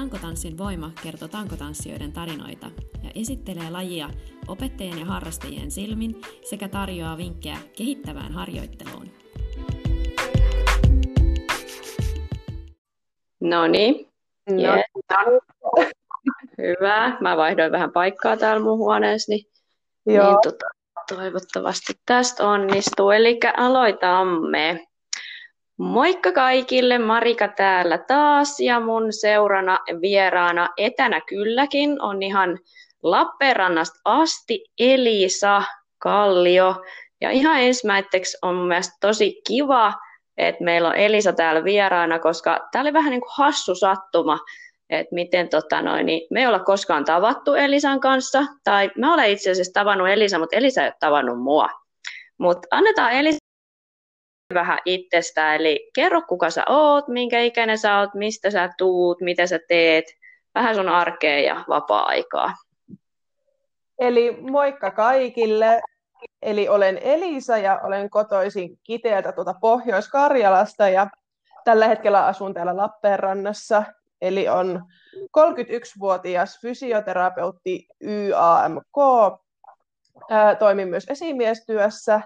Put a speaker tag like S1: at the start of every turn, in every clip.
S1: Tankotanssin voima kertoo tankotanssijoiden tarinoita ja esittelee lajia opettajien ja harrastajien silmin sekä tarjoaa vinkkejä kehittävään harjoitteluun.
S2: No niin. Yes. Hyvä. Mä vaihdoin vähän paikkaa täällä mun huoneessa, niin, Joo. niin tota, toivottavasti tästä onnistuu. Eli aloitamme. Moikka kaikille, Marika täällä taas ja mun seurana vieraana etänä kylläkin on ihan Lappeenrannasta asti Elisa Kallio. Ja ihan ensimmäiseksi on mun mielestä tosi kiva, että meillä on Elisa täällä vieraana, koska tämä oli vähän niin kuin hassu sattuma, että miten tota noin, niin me ei olla koskaan tavattu Elisan kanssa, tai mä olen itse asiassa tavannut Elisa, mutta Elisa ei ole tavannut mua. Mutta annetaan Elisa vähän itsestä, eli kerro kuka sä oot, minkä ikäinen sä oot, mistä sä tuut, mitä sä teet, vähän sun arkea ja vapaa-aikaa.
S3: Eli moikka kaikille. Eli olen Elisa ja olen kotoisin Kiteeltä tuota Pohjois-Karjalasta ja tällä hetkellä asun täällä Lappeenrannassa. Eli on 31-vuotias fysioterapeutti YAMK. toimin myös esimiestyössä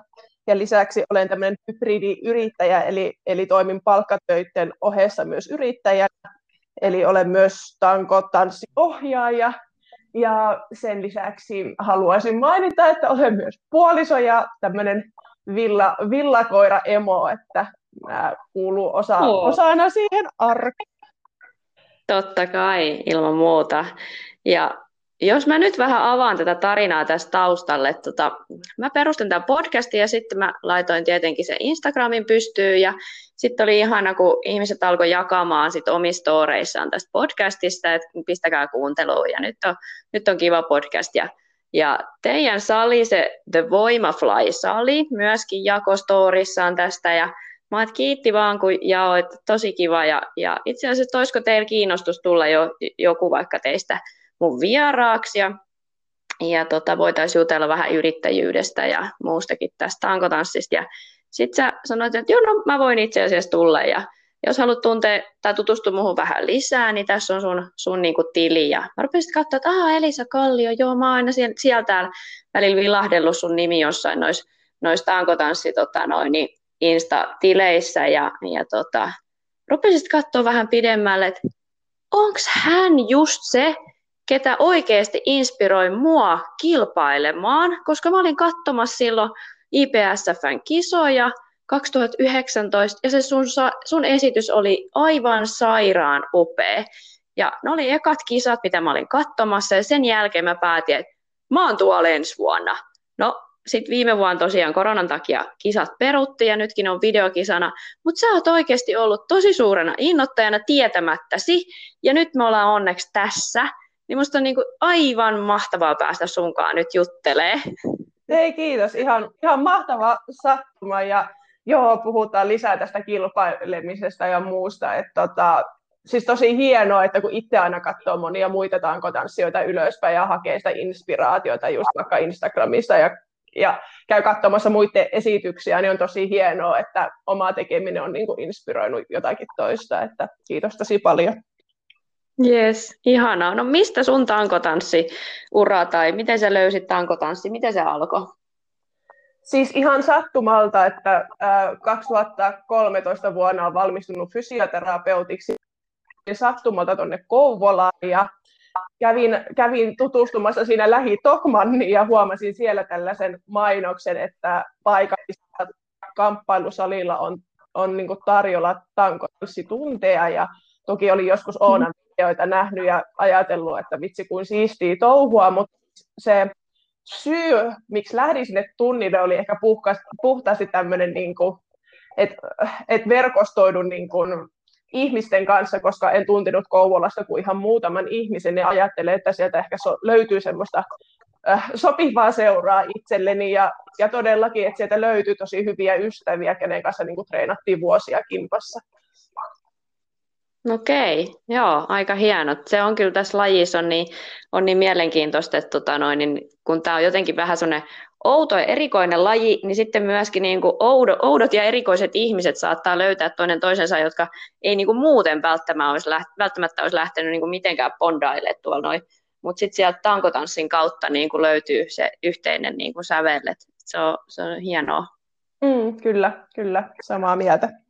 S3: ja lisäksi olen tämmöinen hybridiyrittäjä, eli, eli toimin palkkatöiden ohessa myös yrittäjänä. Eli olen myös tanko tanssiohjaaja ja sen lisäksi haluaisin mainita, että olen myös puoliso ja tämmöinen villa, villakoira emo, että nämä kuuluu osa, oh. osana siihen arkeen.
S2: Totta kai, ilman muuta. Ja jos mä nyt vähän avaan tätä tarinaa tästä taustalle, tota, mä perustin tämän podcastin ja sitten mä laitoin tietenkin sen Instagramin pystyyn ja sitten oli ihana, kun ihmiset alkoi jakamaan sit omissa storeissaan tästä podcastista, että pistäkää kuunteluun ja nyt on, nyt on kiva podcast ja ja teidän sali, se The Voimafly-sali, myöskin jakostorissaan tästä. Ja mä oon, kiitti vaan, kun jaoit, tosi kiva. Ja, ja itse asiassa, olisiko teillä kiinnostus tulla jo, joku vaikka teistä mun vieraaksi ja, ja tota, voitaisiin jutella vähän yrittäjyydestä ja muustakin tästä tankotanssista. Sitten sä sanoit, että joo, no mä voin itse asiassa tulla ja jos haluat tuntea tai tutustua muuhun vähän lisää, niin tässä on sun, sun niinku tili. Ja mä rupesin katsoa, että aha, Elisa Kallio, joo, mä oon aina sieltä, sieltä välillä vilahdellut sun nimi jossain noissa nois tankotanssi tota, noin, niin Insta-tileissä. Ja, ja tota, rupesin katsoa vähän pidemmälle, että onko hän just se, ketä oikeasti inspiroi mua kilpailemaan, koska mä olin katsomassa silloin IPSFn kisoja 2019 ja se sun, sun esitys oli aivan sairaan upea. Ja ne oli ekat kisat, mitä mä olin katsomassa ja sen jälkeen mä päätin, että mä oon tuolla ensi vuonna. No sitten viime vuonna tosiaan koronan takia kisat perutti ja nytkin on videokisana, mutta sä oot oikeasti ollut tosi suurena innoittajana tietämättäsi ja nyt me ollaan onneksi tässä niin musta on niin kuin aivan mahtavaa päästä sunkaan nyt juttelee.
S3: Hei kiitos, ihan, ihan mahtava sattuma ja joo, puhutaan lisää tästä kilpailemisesta ja muusta. että tota, siis tosi hienoa, että kun itse aina katsoo monia muita tankotanssijoita ylöspäin ja hakee sitä inspiraatiota just vaikka Instagramissa ja, ja käy katsomassa muiden esityksiä, niin on tosi hienoa, että oma tekeminen on niin kuin inspiroinut jotakin toista. Että kiitos tosi paljon.
S2: Yes, ihanaa. No mistä sun tankotanssi ura tai miten sä löysit tankotanssi? Miten se alkoi?
S3: Siis ihan sattumalta, että 2013 vuonna on valmistunut fysioterapeutiksi ja sattumalta tuonne Kouvolaan ja kävin, kävin tutustumassa siinä lähi Tokmanniin ja huomasin siellä tällaisen mainoksen, että paikallisella kamppailusalilla on, on niin tarjolla tankotanssitunteja ja toki oli joskus Oonan videoita nähnyt ja ajatellut, että vitsi kuin siistiä touhua, mutta se syy, miksi lähdin sinne tunnille, oli ehkä puhtaasti tämmöinen, niin että et verkostoidun niin kuin, ihmisten kanssa, koska en tuntenut Kouvolasta kuin ihan muutaman ihmisen, ja ajattelen, että sieltä ehkä so, löytyy semmoista äh, sopivaa seuraa itselleni, ja, ja todellakin, että sieltä löytyy tosi hyviä ystäviä, kenen kanssa niin kuin, treenattiin vuosia kimpassa.
S2: Okei, joo, aika hienot. Se on kyllä tässä lajissa on niin, on niin mielenkiintoista, että tota noin, niin kun tämä on jotenkin vähän sellainen outo ja erikoinen laji, niin sitten myöskin niin kuin oudot, oudot ja erikoiset ihmiset saattaa löytää toinen toisensa, jotka ei niin kuin muuten välttämättä olisi, läht, välttämättä olisi lähtenyt niin kuin mitenkään bondaille tuolla noin. Mutta sitten sieltä tankotanssin kautta niin kuin löytyy se yhteinen niin kuin sävel, se on, se on hienoa.
S3: Mm, kyllä, kyllä, samaa mieltä.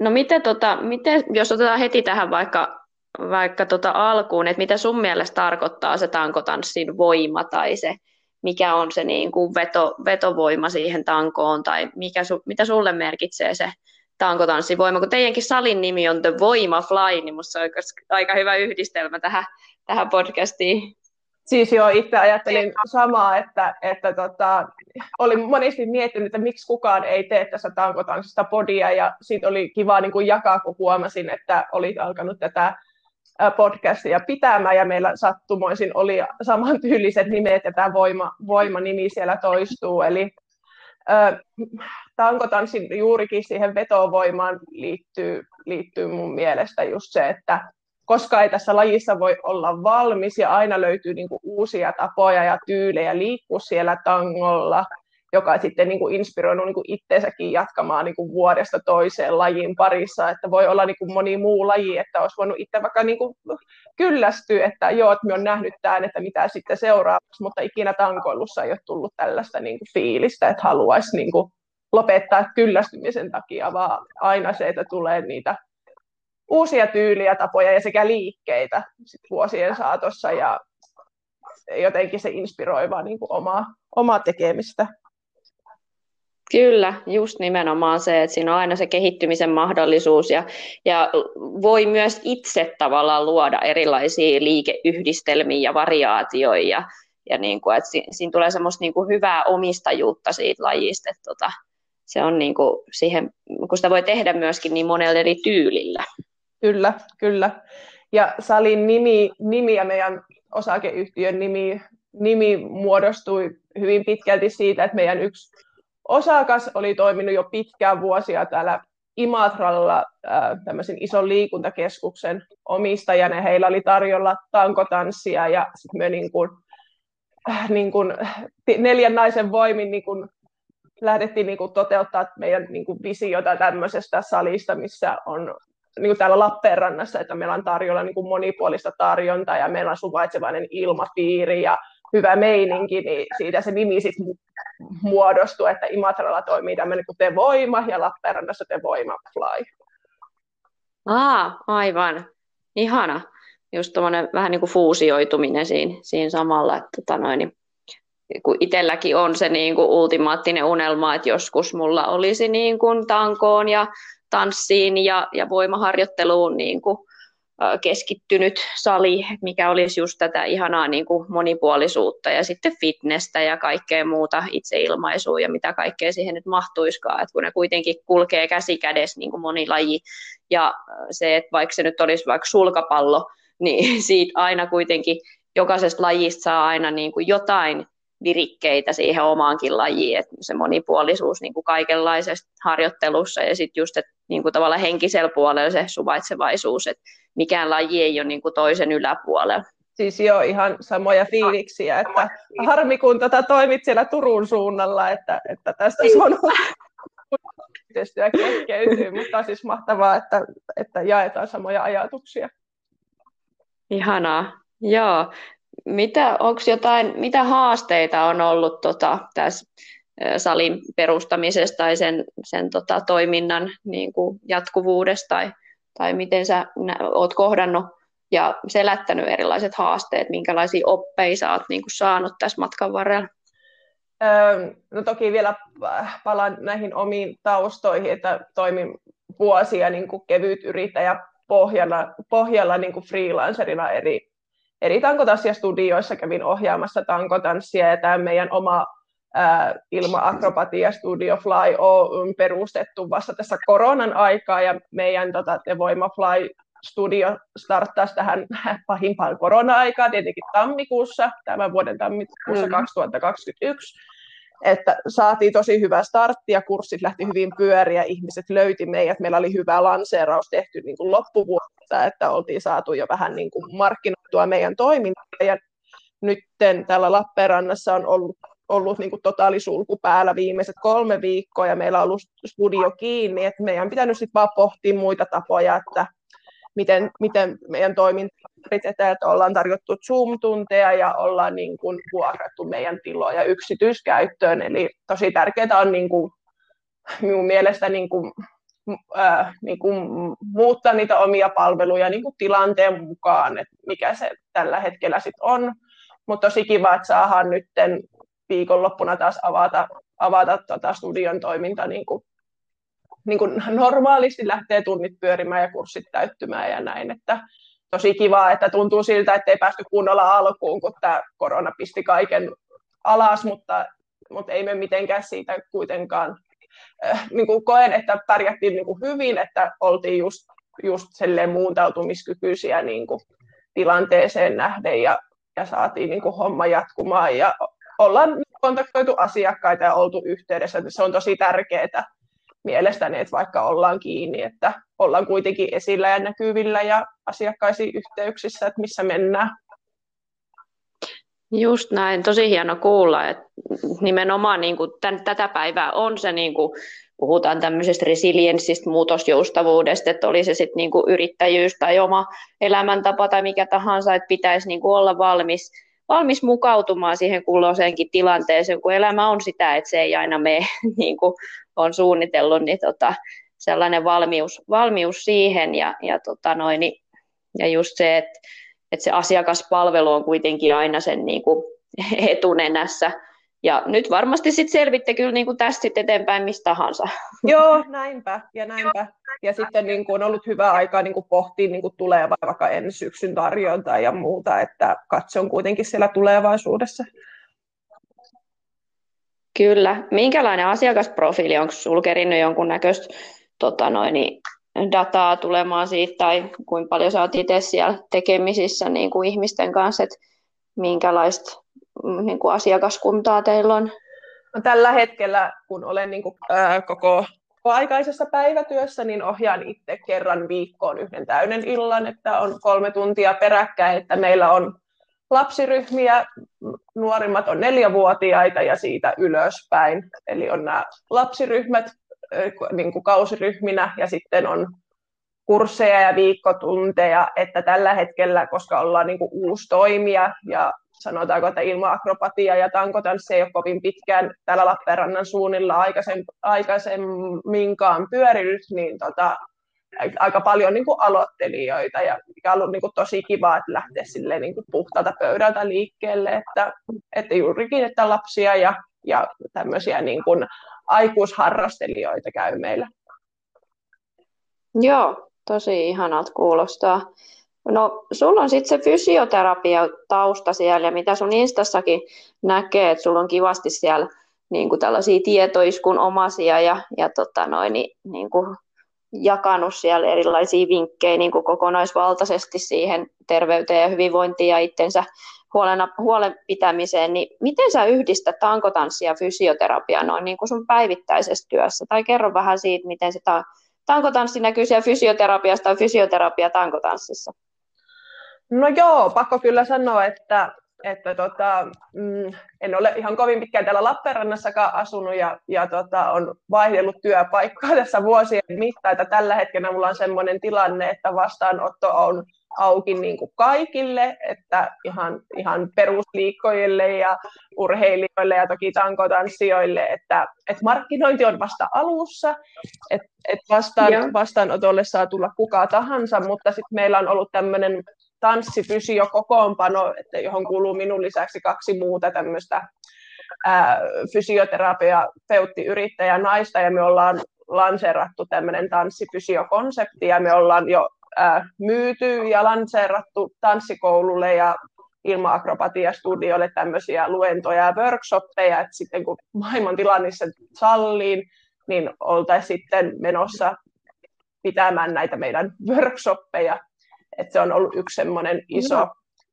S2: No miten, tota, miten, jos otetaan heti tähän vaikka, vaikka tota alkuun, että mitä sun mielestä tarkoittaa se tankotanssin voima tai se, mikä on se niin kuin veto, vetovoima siihen tankoon tai mikä su, mitä sulle merkitsee se tankotanssivoima, kun teidänkin salin nimi on The Voima Fly, niin musta se on aika hyvä yhdistelmä tähän, tähän podcastiin.
S3: Siis joo, itse ajattelin samaa, että, että tota, olin monesti miettinyt, että miksi kukaan ei tee tässä tankotanssista podia, ja siitä oli kiva niin kuin jakaa, kun huomasin, että oli alkanut tätä podcastia pitämään, ja meillä sattumoisin oli samantyyliset nimet, ja tämä voima, voima-nimi siellä toistuu, eli äh, tankotanssin juurikin siihen vetovoimaan liittyy, liittyy mun mielestä just se, että koska ei tässä lajissa voi olla valmis ja aina löytyy niin kuin uusia tapoja ja tyylejä liikkua siellä tangolla, joka sitten niin kuin inspiroinut niin kuin itseensäkin jatkamaan niin kuin vuodesta toiseen lajin parissa, että voi olla niin kuin moni muu laji, että olisi voinut itse vaikka niin kuin kyllästyä, että joo, että on nähnyt tämän, että mitä sitten seuraavaksi, mutta ikinä tankoilussa ei ole tullut tällaista niin kuin fiilistä, että haluaisi niin kuin lopettaa kyllästymisen takia, vaan aina se, että tulee niitä uusia tyyliä, tapoja ja sekä liikkeitä sit vuosien saatossa ja jotenkin se inspiroi vaan niin kuin omaa, omaa tekemistä.
S2: Kyllä, just nimenomaan se, että siinä on aina se kehittymisen mahdollisuus ja, ja voi myös itse tavallaan luoda erilaisia liikeyhdistelmiä ja variaatioita ja, ja niin kuin, että siinä, siinä tulee semmoista niin kuin hyvää omistajuutta siitä lajista, että tota, se on niin kuin siihen, kun sitä voi tehdä myöskin niin monella eri tyylillä.
S3: Kyllä, kyllä. Ja salin nimi, nimi ja meidän osakeyhtiön nimi, nimi muodostui hyvin pitkälti siitä, että meidän yksi osakas oli toiminut jo pitkään vuosia täällä Imatralla tämmöisen ison liikuntakeskuksen omistajana. Heillä oli tarjolla tankotanssia ja sitten me niin kuin, äh, niin kuin, neljän naisen voimin niin kuin, lähdettiin niin kuin, toteuttaa meidän niin kuin, visiota tämmöisestä salista, missä on niin kuin täällä Lappeenrannassa, että meillä on tarjolla niin kuin monipuolista tarjontaa ja meillä on suvaitsevainen ilmapiiri ja hyvä meininki, niin siitä se nimi sitten muodostuu, että Imatralla toimii tämmöinen kuin Te Voima ja Lappeenrannassa Te Voima Fly.
S2: Aa, aivan. Ihana. Just tuommoinen vähän niin kuin fuusioituminen siinä, siinä samalla, että tota noin, niin kun itselläkin on se niin kuin ultimaattinen unelma, että joskus mulla olisi niin kuin tankoon ja tanssiin ja, ja voimaharjoitteluun niin kuin, keskittynyt sali, mikä olisi just tätä ihanaa niin kuin monipuolisuutta ja sitten fitnessä ja kaikkea muuta itseilmaisua ja mitä kaikkea siihen nyt mahtuiskaan, että kun ne kuitenkin kulkee käsi kädessä niin kuin moni laji ja se, että vaikka se nyt olisi vaikka sulkapallo, niin siitä aina kuitenkin jokaisesta lajista saa aina niin kuin jotain virikkeitä siihen omaankin lajiin, että se monipuolisuus niin kuin kaikenlaisessa harjoittelussa ja sitten just, että niin kuin tavallaan henkisellä puolella se suvaitsevaisuus, että mikään laji ei ole niin kuin toisen yläpuolella.
S3: Siis joo, ihan samoja fiiliksiä, että harmi kun tätä tota toimit siellä Turun suunnalla, että, että tästä on yhteistyö kehkeytyy, mutta on siis mahtavaa, että, että jaetaan samoja ajatuksia.
S2: Ihanaa, joo mitä, jotain, mitä haasteita on ollut tota, tässä salin perustamisesta tai sen, sen tota, toiminnan niin kuin jatkuvuudesta tai, tai miten sä oot kohdannut ja selättänyt erilaiset haasteet, minkälaisia oppeja sä oot niin kuin saanut tässä matkan varrella?
S3: no toki vielä palaan näihin omiin taustoihin, että toimin vuosia niin kuin kevyt yrittäjä pohjalla, pohjalla niin kuin freelancerina eri eri tankotanssijastudioissa kävin ohjaamassa tankotanssia ja tämä meidän oma ää, Ilma Akrobatia Studio Fly on perustettu vasta tässä koronan aikaa ja meidän tota, The Voima Fly studio starttaisi tähän pahimpaan korona-aikaan, tietenkin tammikuussa, tämän vuoden tammikuussa mm. 2021 että saatiin tosi hyvä startti ja kurssit lähti hyvin pyöriä, ihmiset löyti meidät, meillä oli hyvä lanseeraus tehty niin kuin loppuvuodesta, että oltiin saatu jo vähän niin kuin markkinoitua meidän toimintaa. Ja nyt täällä Lappeenrannassa on ollut ollut niin kuin totaalisulku päällä viimeiset kolme viikkoa ja meillä on ollut studio kiinni, että meidän pitänyt sitten vaan pohtia muita tapoja, että miten, miten meidän toiminta että ollaan tarjottu Zoom-tunteja ja ollaan niin kuin vuokrattu meidän tiloja yksityiskäyttöön. Eli tosi tärkeää on niin kuin, minun mielestä niin kuin, äh, niin kuin muuttaa niitä omia palveluja niin kuin tilanteen mukaan, että mikä se tällä hetkellä sitten on. Mutta tosi kiva, että saadaan nyt viikonloppuna taas avata, avata tota studion toiminta niin kuin, niin kuin normaalisti lähtee tunnit pyörimään ja kurssit täyttymään ja näin, että tosi kiva, että tuntuu siltä, että ei päästy kunnolla alkuun, kun tämä korona pisti kaiken alas, mutta, mutta ei me mitenkään siitä kuitenkaan äh, niin kuin koen, että pärjättiin niin kuin hyvin, että oltiin just, just muuntautumiskykyisiä niin kuin tilanteeseen nähden ja, ja saatiin niin kuin homma jatkumaan ja ollaan kontaktoitu asiakkaita ja oltu yhteydessä, se on tosi tärkeää mielestäni, että vaikka ollaan kiinni, että ollaan kuitenkin esillä ja näkyvillä ja asiakkaisiin yhteyksissä, että missä mennään.
S2: Just näin, tosi hieno kuulla, että nimenomaan niin kuin tämän, tätä päivää on se, niin kuin, puhutaan tämmöisestä resilienssistä, muutosjoustavuudesta, että oli se sitten niin yrittäjyys tai oma elämäntapa tai mikä tahansa, että pitäisi niin kuin olla valmis, valmis mukautumaan siihen kulloiseenkin tilanteeseen, kun elämä on sitä, että se ei aina mene niin kuin on suunnitellut, niin tota, sellainen valmius, valmius siihen ja, ja, tota noin, niin, ja just se, että, että se asiakaspalvelu on kuitenkin aina sen niin kuin etunenässä. Ja nyt varmasti sitten selvitte kyllä niin kuin tästä sitten eteenpäin mistä tahansa.
S3: Joo, näinpä ja näinpä. Ja sitten niin kuin on ollut hyvä aika niin kuin pohtia niin kuin tulevaa vaikka ensi syksyn tarjontaa ja muuta, että katse on kuitenkin siellä tulevaisuudessa.
S2: Kyllä. Minkälainen asiakasprofiili, onko sinulla kerinyt jonkunnäköistä tota noin, niin dataa tulemaan siitä, tai kuinka paljon sä oot itse siellä tekemisissä niin kuin ihmisten kanssa, että minkälaista mm, niin kuin asiakaskuntaa teillä on?
S3: No, tällä hetkellä, kun olen niin kuin, ää, koko aikaisessa päivätyössä, niin ohjaan itse kerran viikkoon yhden täyden illan, että on kolme tuntia peräkkäin, että meillä on lapsiryhmiä, nuorimmat on neljävuotiaita ja siitä ylöspäin. Eli on nämä lapsiryhmät niin kuin kausiryhminä ja sitten on kursseja ja viikkotunteja, että tällä hetkellä, koska ollaan niin kuin uusi toimija ja sanotaanko, että ilmaakrobatia ja tankotanssi ei ole kovin pitkään täällä Lappeenrannan suunnilla aikaisemminkaan pyörinyt, niin tota, aika paljon niin kuin aloittelijoita ja mikä on ollut niin kuin tosi kiva, että lähteä silleen niin kuin puhtaalta pöydältä liikkeelle, että, että juurikin, että lapsia ja, ja tämmöisiä niin kuin aikuisharrastelijoita käy meillä.
S2: Joo, tosi ihanalta kuulostaa. No, sulla on sitten se fysioterapia tausta siellä, ja mitä sun Instassakin näkee, että sulla on kivasti siellä niin kuin tällaisia tietoiskun omasia ja, ja tota noin, niin, kuin jakanut siellä erilaisia vinkkejä niin kuin kokonaisvaltaisesti siihen terveyteen ja hyvinvointiin ja itsensä huolena, huolen pitämiseen, niin miten sä yhdistät tankotanssia ja fysioterapiaa noin niin kuin sun päivittäisessä työssä? Tai kerro vähän siitä, miten se ta- tankotanssi näkyy siellä fysioterapiassa tai fysioterapia tankotanssissa.
S3: No joo, pakko kyllä sanoa, että että tota, mm, en ole ihan kovin pitkään täällä Lappeenrannassakaan asunut ja, ja tota, on vaihdellut työpaikkaa tässä vuosien mittaan, että tällä hetkellä mulla on sellainen tilanne, että vastaanotto on auki niin kuin kaikille, että ihan, ihan perusliikkoille ja urheilijoille ja toki tankotanssijoille, että, että markkinointi on vasta alussa, että, että vastaan, vastaanotolle saa tulla kuka tahansa, mutta sitten meillä on ollut tämmöinen tanssifysio kokoonpano, että johon kuuluu minun lisäksi kaksi muuta tämmöistä fysioterapia yrittäjä naista ja me ollaan lanseerattu tämmöinen tanssifysiokonsepti ja me ollaan jo ää, myyty ja lanseerattu tanssikoululle ja ilma-akrobatiastudioille tämmöisiä luentoja ja workshoppeja, että sitten kun maailman tilanne salliin, niin oltaisiin sitten menossa pitämään näitä meidän workshoppeja että se on ollut yksi semmoinen iso,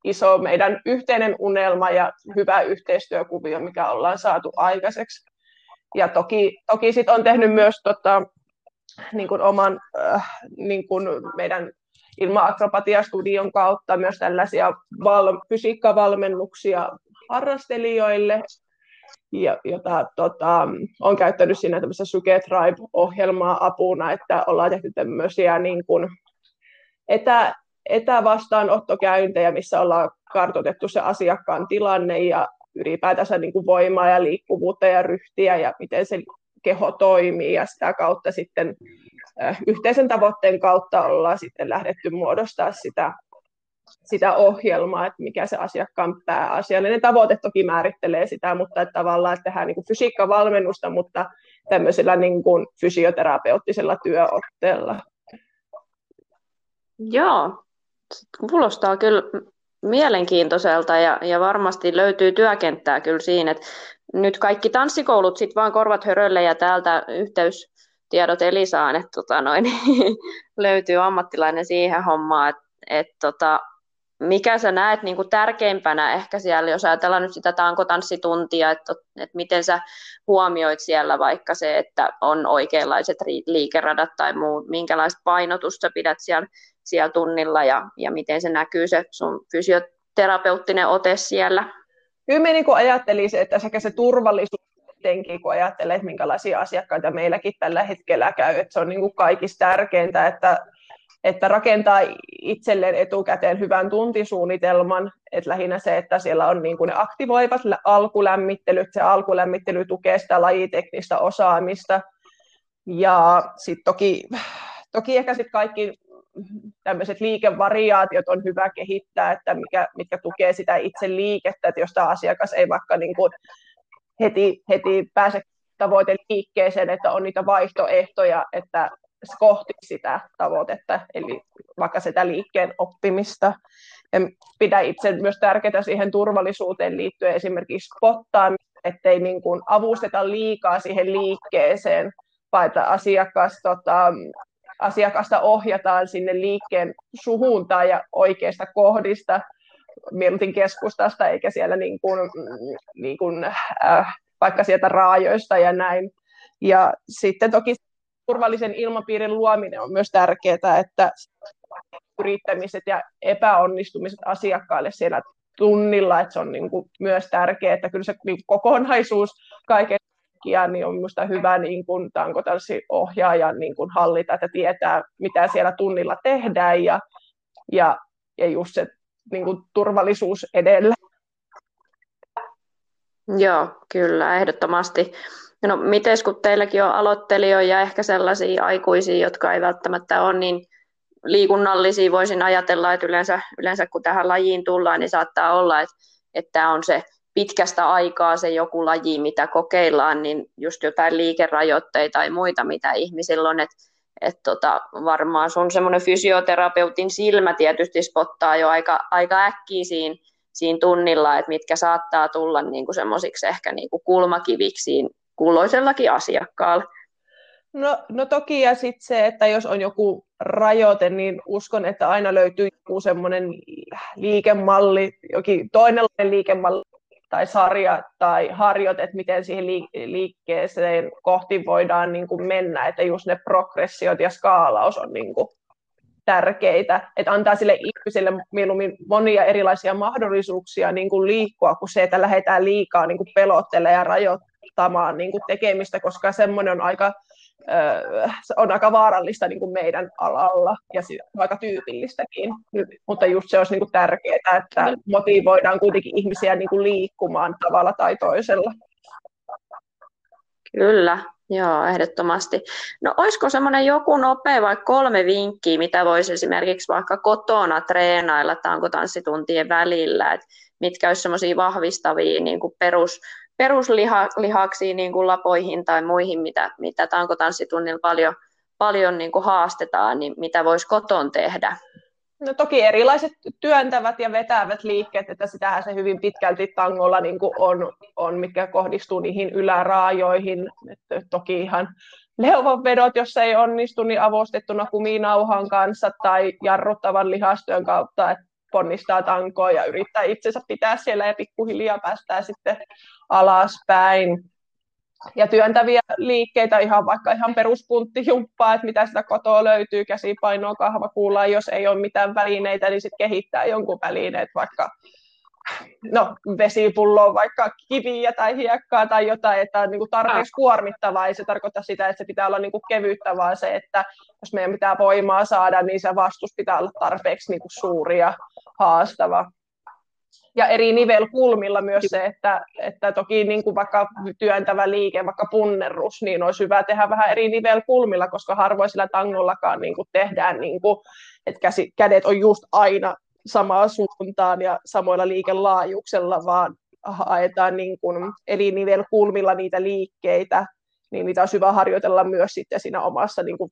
S3: iso meidän yhteinen unelma ja hyvä yhteistyökuvio, mikä ollaan saatu aikaiseksi. Ja toki, toki sit on tehnyt myös tota, niin kuin oman äh, niin kuin meidän ilma-akrobatiastudion kautta myös tällaisia val- fysiikkavalmennuksia harrastelijoille. jota tota, on käyttänyt siinä tämmöisessä Suge Tribe-ohjelmaa apuna, että ollaan tehty tämmöisiä niin kuin etä, etävastaanottokäyntejä, missä ollaan kartoitettu se asiakkaan tilanne ja ylipäätänsä niin kuin voimaa ja liikkuvuutta ja ryhtiä ja miten se keho toimii ja sitä kautta sitten yhteisen tavoitteen kautta ollaan sitten lähdetty muodostaa sitä, sitä ohjelmaa, että mikä se asiakkaan pääasiallinen tavoite toki määrittelee sitä, mutta että tavallaan että tehdään niin kuin fysiikkavalmennusta, mutta tämmöisellä niin kuin fysioterapeuttisella työotteella.
S2: Joo, kuulostaa kyllä mielenkiintoiselta ja, ja varmasti löytyy työkenttää kyllä siinä, että nyt kaikki tanssikoulut sitten vaan korvat hörölle ja täältä yhteystiedot Elisaan, että tota noin, löytyy ammattilainen siihen hommaan, että et tota, mikä sä näet niin kuin tärkeimpänä ehkä siellä, jos ajatellaan nyt sitä tankotanssituntia, että, että miten sä huomioit siellä vaikka se, että on oikeanlaiset liikeradat tai muu, minkälaista painotusta pidät siellä, siellä tunnilla ja, ja miten se näkyy se sun fysioterapeuttinen ote siellä?
S3: Kyllä me niin ajattelisin, että sekä se turvallisuus etenkin, kun ajattelee, että minkälaisia asiakkaita meilläkin tällä hetkellä käy, että se on niin kuin kaikista tärkeintä, että että rakentaa itselleen etukäteen hyvän tuntisuunnitelman, että lähinnä se, että siellä on niin kuin ne aktivoivat alkulämmittelyt, se alkulämmittely tukee sitä lajiteknistä osaamista, ja sitten toki, toki ehkä sitten kaikki tämmöiset liikevariaatiot on hyvä kehittää, että mikä, mitkä tukee sitä itse liikettä, että jos tämä asiakas ei vaikka niin kuin heti, heti pääse tavoite liikkeeseen, että on niitä vaihtoehtoja, että kohti sitä tavoitetta, eli vaikka sitä liikkeen oppimista. Ja pidä itse myös tärkeää siihen turvallisuuteen liittyen esimerkiksi spottaamista, ettei niin kuin avusteta liikaa siihen liikkeeseen, vaan että asiakas, tota, asiakasta ohjataan sinne liikkeen suhuntaan ja oikeista kohdista, mieluiten keskustasta, eikä siellä niin kuin, niin kuin, äh, vaikka sieltä raajoista ja näin. Ja sitten toki turvallisen ilmapiirin luominen on myös tärkeää, että yrittämiset ja epäonnistumiset asiakkaille siellä tunnilla, että se on niin kuin myös tärkeää, että kyllä se niin kokonaisuus kaiken kaikkiaan niin on minusta hyvä niin kuin tankotanssiohjaaja niin kuin hallita, että tietää, mitä siellä tunnilla tehdään ja, ja, ja just se niin kuin turvallisuus edellä.
S2: Joo, kyllä, ehdottomasti. No miten kun teilläkin on aloittelijoita ja ehkä sellaisia aikuisia, jotka ei välttämättä ole niin liikunnallisia, voisin ajatella, että yleensä, yleensä kun tähän lajiin tullaan, niin saattaa olla, että, että on se pitkästä aikaa se joku laji, mitä kokeillaan, niin just jotain liikerajoitteita tai muita, mitä ihmisillä on, että et tota, varmaan sun semmoinen fysioterapeutin silmä tietysti spottaa jo aika, aika äkkiä siinä, siinä tunnilla, että mitkä saattaa tulla niin kuin semmoisiksi ehkä niin kuin kulmakiviksi kulloisellakin asiakkaalla.
S3: No, no toki ja sitten se, että jos on joku rajoite, niin uskon, että aina löytyy joku semmoinen liikemalli, jokin toinenlainen liikemalli tai sarja tai harjoite, että miten siihen liikkeeseen kohti voidaan niin kuin mennä, että just ne progressiot ja skaalaus on niin kuin tärkeitä, että antaa sille ihmiselle mieluummin monia erilaisia mahdollisuuksia niin kuin liikkua, kuin se, että lähdetään liikaa niin kuin pelottelemaan ja rajoittamaan niin kuin tekemistä, koska semmoinen on aika, on aika vaarallista niin kuin meidän alalla ja aika tyypillistäkin. Mutta just se olisi niin kuin tärkeää, että motivoidaan kuitenkin ihmisiä niin kuin liikkumaan tavalla tai toisella.
S2: Kyllä, Joo, ehdottomasti. No olisiko semmoinen joku nopea vaikka kolme vinkkiä, mitä voisi esimerkiksi vaikka kotona treenailla tankotanssituntien välillä, että mitkä olisi semmoisia vahvistavia niin kuin perus, peruslihaksia niin kuin lapoihin tai muihin, mitä, mitä tankotanssitunnilla paljon, paljon niin kuin haastetaan, niin mitä voisi koton tehdä?
S3: No toki erilaiset työntävät ja vetävät liikkeet, että sitähän se hyvin pitkälti tangolla niin kuin on, on, mitkä kohdistuu niihin yläraajoihin. Että toki ihan leuvan vedot, jos ei onnistu, niin avostettuna kuminauhan kanssa tai jarruttavan lihastyön kautta, että ponnistaa tankoa ja yrittää itsensä pitää siellä ja pikkuhiljaa päästää sitten alaspäin. Ja työntäviä liikkeitä, ihan vaikka ihan peruspunttijumppaa, että mitä sitä kotoa löytyy, käsipainoa, kahvakuulaa, jos ei ole mitään välineitä, niin sitten kehittää jonkun välineet, vaikka no, vesipulloon vaikka kiviä tai hiekkaa tai jotain, että on niin kuin tarpeeksi kuormittavaa. Ei se tarkoita sitä, että se pitää olla niin kuin kevyttä, vaan se, että jos meidän pitää voimaa saada, niin se vastus pitää olla tarpeeksi niin kuin suuri ja haastava ja eri nivelkulmilla myös se, että, että toki niin kuin vaikka työntävä liike, vaikka punnerus, niin olisi hyvä tehdä vähän eri nivelkulmilla, koska harvoin sillä tangollakaan niin kuin tehdään, niin kuin, että käsi, kädet on just aina samaan suuntaan ja samoilla liikelaajuuksella, vaan haetaan niin kuin eri nivelkulmilla niitä liikkeitä, niin niitä olisi hyvä harjoitella myös sitten siinä omassa niin kuin,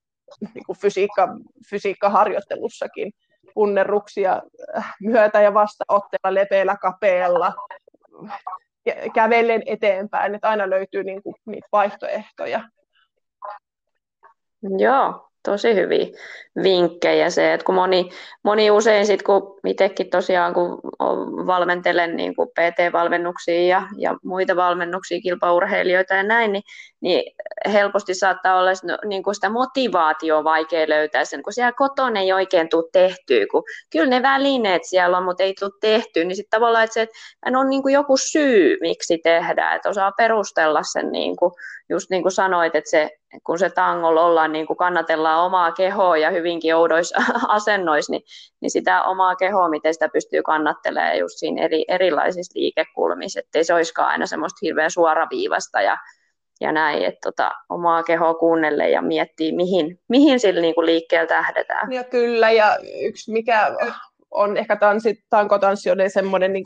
S3: niin kuin fysiikka, fysiikkaharjoittelussakin. Punnerruksia äh, myötä- ja vastaotteella, lepeillä, kapeella, kävellen eteenpäin, että aina löytyy niin kuin, niitä vaihtoehtoja.
S2: Joo, tosi hyviä vinkkejä. Se, että kun moni, moni usein sitten, kun itsekin tosiaan kun valmentelen niin kuin PT-valmennuksia ja, ja muita valmennuksia, kilpaurheilijoita ja näin, niin, niin helposti saattaa olla no, niin kuin sitä motivaatioa vaikea löytää sen, kun siellä kotona ei oikein tule tehtyä, kun kyllä ne välineet siellä on, mutta ei tule tehtyä, niin sitten tavallaan, että se että on niin kuin joku syy, miksi tehdään, että osaa perustella sen niin kuin, just niin kuin sanoit, että se, kun se tangolla ollaan, niin kuin kannatellaan omaa kehoa ja hyvinkin oudoissa asennoissa, niin, niin sitä omaa kehoa, miten sitä pystyy kannattelemaan just siinä eri, erilaisissa liikekulmissa, ettei se olisikaan aina semmoista hirveän suoraviivasta ja, ja näin, että tota, omaa kehoa kuunnelle ja miettii, mihin, mihin sillä niin liikkeellä tähdetään.
S3: Ja kyllä, ja yksi mikä on ehkä tanssi, tankotanssi on semmoinen niin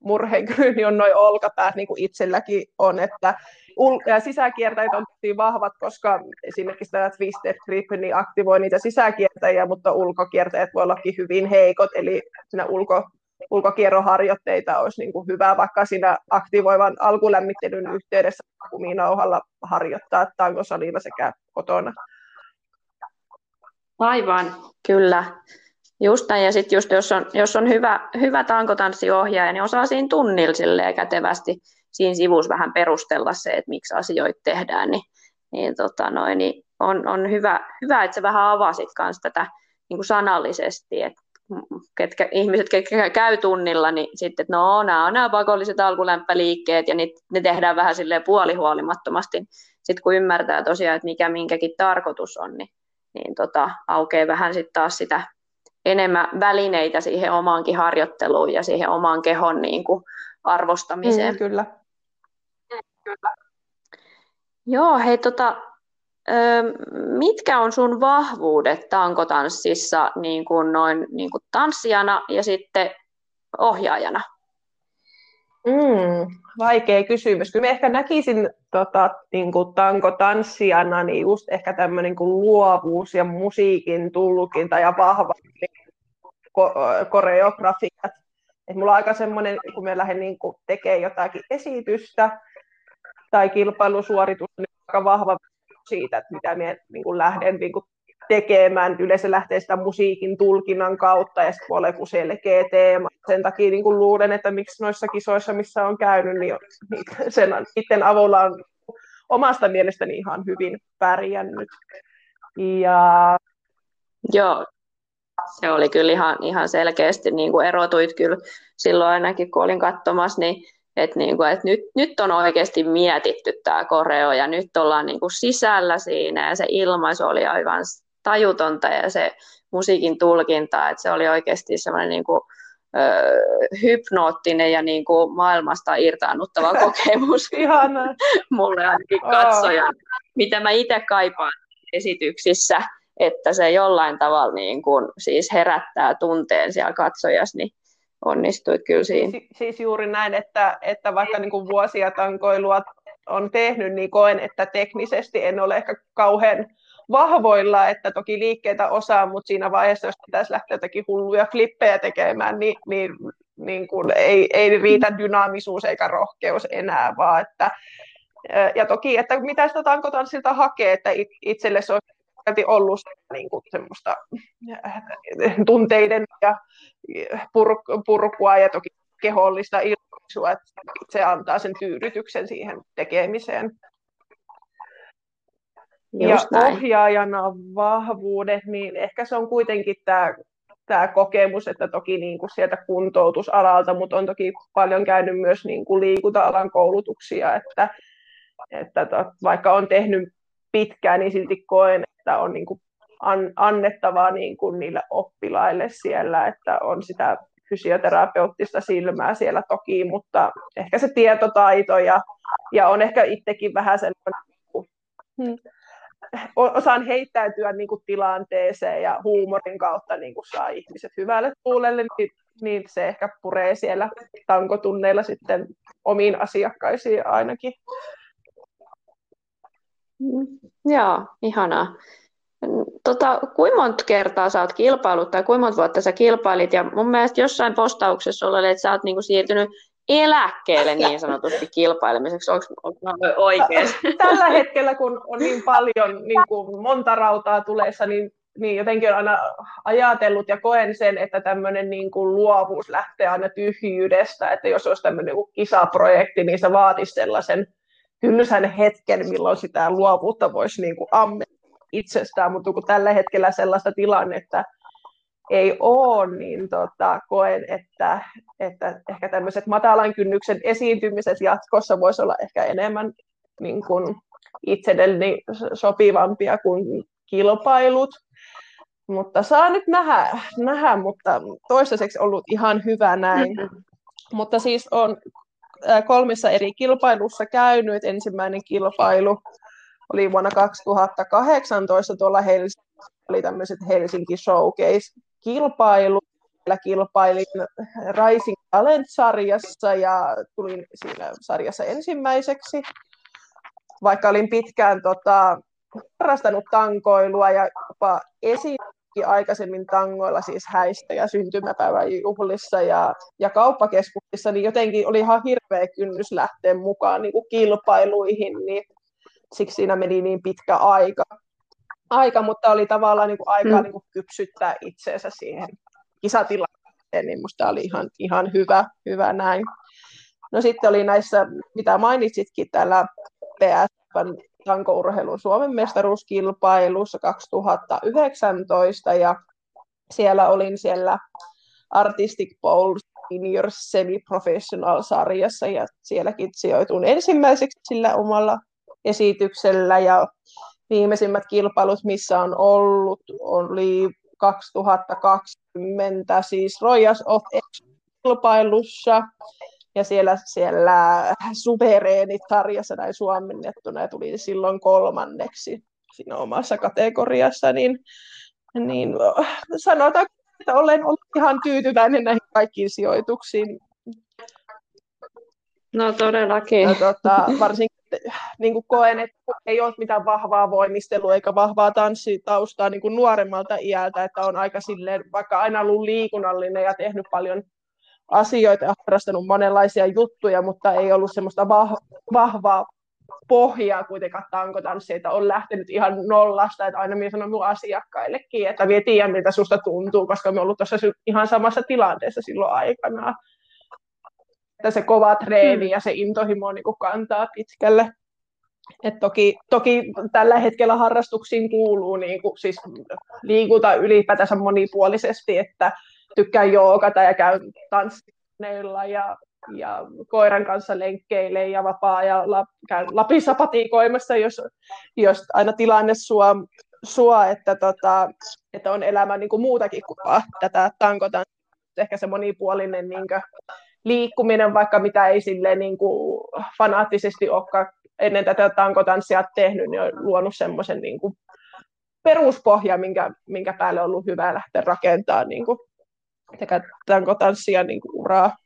S3: murheenkryyni on noin olkapäät, niin kuin itselläkin on, että ul- sisäkiertäjät on tosi vahvat, koska esimerkiksi tämä Twisted Grip niin aktivoi niitä sisäkiertäjiä, mutta ulkokiertäjät voi ollakin hyvin heikot, eli siinä ulko, ulkokierroharjoitteita olisi niin kuin hyvä vaikka siinä aktivoivan alkulämmittelyn yhteydessä kuminauhalla harjoittaa tankosalilla sekä kotona.
S2: Aivan, kyllä. Just näin, ja sitten just jos on, jos on hyvä, hyvä tankotanssiohjaaja, niin osaa siinä tunnilla kätevästi siinä sivussa vähän perustella se, että miksi asioita tehdään, niin, niin, tota noin, niin on, on hyvä, hyvä, että sä vähän avasit kanssa tätä niin kuin sanallisesti, että ketkä, ihmiset, ketkä käy tunnilla, niin sitten, että no, nämä on nämä pakolliset alkulämpöliikkeet, ja niitä, ne tehdään vähän silleen puolihuolimattomasti. Sitten kun ymmärtää tosiaan, että mikä minkäkin tarkoitus on, niin, niin tota, aukeaa vähän sitten taas sitä enemmän välineitä siihen omaankin harjoitteluun ja siihen oman kehon niin kuin arvostamiseen.
S3: Mm, kyllä.
S2: Kyllä. Joo, hei tota, mitkä on sun vahvuudet tankotanssissa niin kuin noin niin kuin tanssijana ja sitten ohjaajana?
S3: Mm, vaikea kysymys. Kyllä mä ehkä näkisin tota, niin kuin tankotanssijana niin just ehkä tämmöinen niin luovuus ja musiikin tulkinta ja vahva ko- koreografiat. Et mulla on aika semmoinen, kun mä lähden niin tekemään jotakin esitystä, tai kilpailusuoritus on aika vahva siitä, että mitä minä niin kuin lähden niin kuin tekemään. Yleensä lähtee sitä musiikin tulkinnan kautta ja sitten joku selkeä teema. Sen takia niin kuin luulen, että miksi noissa kisoissa, missä on käynyt, niin sen, niiden avulla on omasta mielestäni ihan hyvin pärjännyt. Ja...
S2: Joo, se oli kyllä ihan, ihan selkeästi, niin kuin erotuit kyllä silloin ainakin, kun olin katsomassa, niin että niinku, et nyt, nyt on oikeasti mietitty tämä koreo ja nyt ollaan niinku sisällä siinä ja se ilmaisu oli aivan tajutonta ja se musiikin tulkinta, että se oli oikeasti semmoinen niinku, ö, hypnoottinen ja niinku maailmasta irtaannuttava kokemus mulle ainakin katsoja, oh. mitä mä itse kaipaan esityksissä, että se jollain tavalla niin kuin, siis herättää tunteen siellä katsojassa, niin onnistuit kyllä siinä. Si-
S3: siis juuri näin, että, että vaikka niin kuin vuosia tankoilua on tehnyt, niin koen, että teknisesti en ole ehkä kauhean vahvoilla, että toki liikkeitä osaa, mutta siinä vaiheessa, jos pitäisi lähteä jotakin hulluja klippejä tekemään, niin, niin, niin kuin ei, ei riitä dynaamisuus eikä rohkeus enää, vaan että ja toki, että mitä sitä tankotanssilta hakee, että itselle se on ollut niin kuin semmoista tunteiden ja purkua ja toki kehollista ilmaisua, että se antaa sen tyydytyksen siihen tekemiseen. Just ja näin. ohjaajana vahvuudet, niin ehkä se on kuitenkin tämä tämä kokemus, että toki niin kuin sieltä kuntoutusalalta, mutta on toki paljon käynyt myös niin kuin liikunta-alan koulutuksia, että, että to, vaikka on tehnyt pitkään, niin silti koen, että on niin kuin an, annettavaa niin kuin niille oppilaille siellä, että on sitä fysioterapeuttista silmää siellä toki, mutta ehkä se tietotaito ja, ja on ehkä itsekin vähän sellainen, hmm, osaan heittäytyä niin kuin tilanteeseen ja huumorin kautta niin kuin saa ihmiset hyvälle tuulelle, niin, niin se ehkä puree siellä tankotunneilla sitten omiin asiakkaisiin ainakin.
S2: Mm, joo, ihanaa. Tota, kuinka monta kertaa sä oot kilpailut tai kuinka monta vuotta sä kilpailit? Ja mun mielestä jossain postauksessa oli, että sä oot niinku siirtynyt eläkkeelle niin sanotusti kilpailemiseksi. Onko oikein?
S3: Tällä hetkellä, kun on niin paljon niin kuin monta rautaa tuleessa, niin, niin jotenkin on aina ajatellut ja koen sen, että tämmöinen niin kuin luovuus lähtee aina tyhjyydestä, että jos olisi tämmöinen kisaprojekti, niin se vaatisi sellaisen tylsän hetken, milloin sitä luovuutta voisi niin kuin ammetta itsestään, mutta kun tällä hetkellä sellaista tilannetta ei ole, niin tota, koen, että, että ehkä tämmöiset matalan kynnyksen esiintymiset jatkossa voisi olla ehkä enemmän niin kuin itselleni sopivampia kuin kilpailut. Mutta saa nyt nähdä, nähdä mutta toistaiseksi ollut ihan hyvä näin. Mm-hmm. Mutta siis on kolmissa eri kilpailussa käynyt. Ensimmäinen kilpailu oli vuonna 2018 tuolla Helsingissä, oli tämmöiset Helsinki Showcase-kilpailut. Siellä kilpailin Rising Talent-sarjassa ja tulin siinä sarjassa ensimmäiseksi. Vaikka olin pitkään tota, harrastanut tankoilua ja jopa esiinkin aikaisemmin tangoilla siis häistä ja syntymäpäivän juhlissa ja, ja kauppakeskuksissa, niin jotenkin oli ihan hirveä kynnys lähteä mukaan niin kuin kilpailuihin, niin siksi siinä meni niin pitkä aika. aika mutta oli tavallaan niin kuin aikaa mm. niin kuin kypsyttää itseensä siihen kisatilanteeseen, niin minusta oli ihan, ihan hyvä, hyvä näin. No sitten oli näissä, mitä mainitsitkin täällä PSPn tankourheilun Suomen mestaruuskilpailussa 2019 ja siellä olin siellä Artistic Bowl Senior Semi-Professional-sarjassa ja sielläkin sijoitun ensimmäiseksi sillä omalla esityksellä ja viimeisimmät kilpailut, missä on ollut, oli 2020 siis Royals of kilpailussa ja siellä, siellä suvereenit sarjassa näin suomennettuna ja tuli silloin kolmanneksi siinä omassa kategoriassa, niin, niin sanotaan, että olen ollut ihan tyytyväinen näihin kaikkiin sijoituksiin.
S2: No todellakin. Ja,
S3: tota, varsinkin niin kuin koen, että ei ole mitään vahvaa voimistelua eikä vahvaa tanssitaustaa niin kuin nuoremmalta iältä, että on aika silleen, vaikka aina ollut liikunnallinen ja tehnyt paljon asioita ja harrastanut monenlaisia juttuja, mutta ei ollut semmoista vahvaa pohjaa kuitenkaan tankotanssia, että on lähtenyt ihan nollasta, että aina minä sanon minun asiakkaillekin, että minä tiedän, miltä susta tuntuu, koska me ollut tuossa ihan samassa tilanteessa silloin aikanaan että se kova treeni ja se intohimo niin kuin kantaa pitkälle. Et toki, toki tällä hetkellä harrastuksiin kuuluu niin kuin, siis liikunta ylipäätänsä monipuolisesti, että tykkään joogata ja käyn tanssineilla ja, ja koiran kanssa lenkkeilee ja vapaa-ajalla käyn Lapissa patikoimassa, jos, jos aina tilanne suo, suo että, tota, että on elämä niin kuin muutakin kuin tätä tankotan. Ehkä se monipuolinen niin kuin, liikkuminen, vaikka mitä ei silleen niin kuin fanaattisesti olekaan ennen tätä tankotanssia tehnyt, niin on luonut semmoisen niin peruspohja, minkä, minkä päälle on ollut hyvä lähteä rakentamaan niin kuin, sekä tankotanssia niin kuin uraa.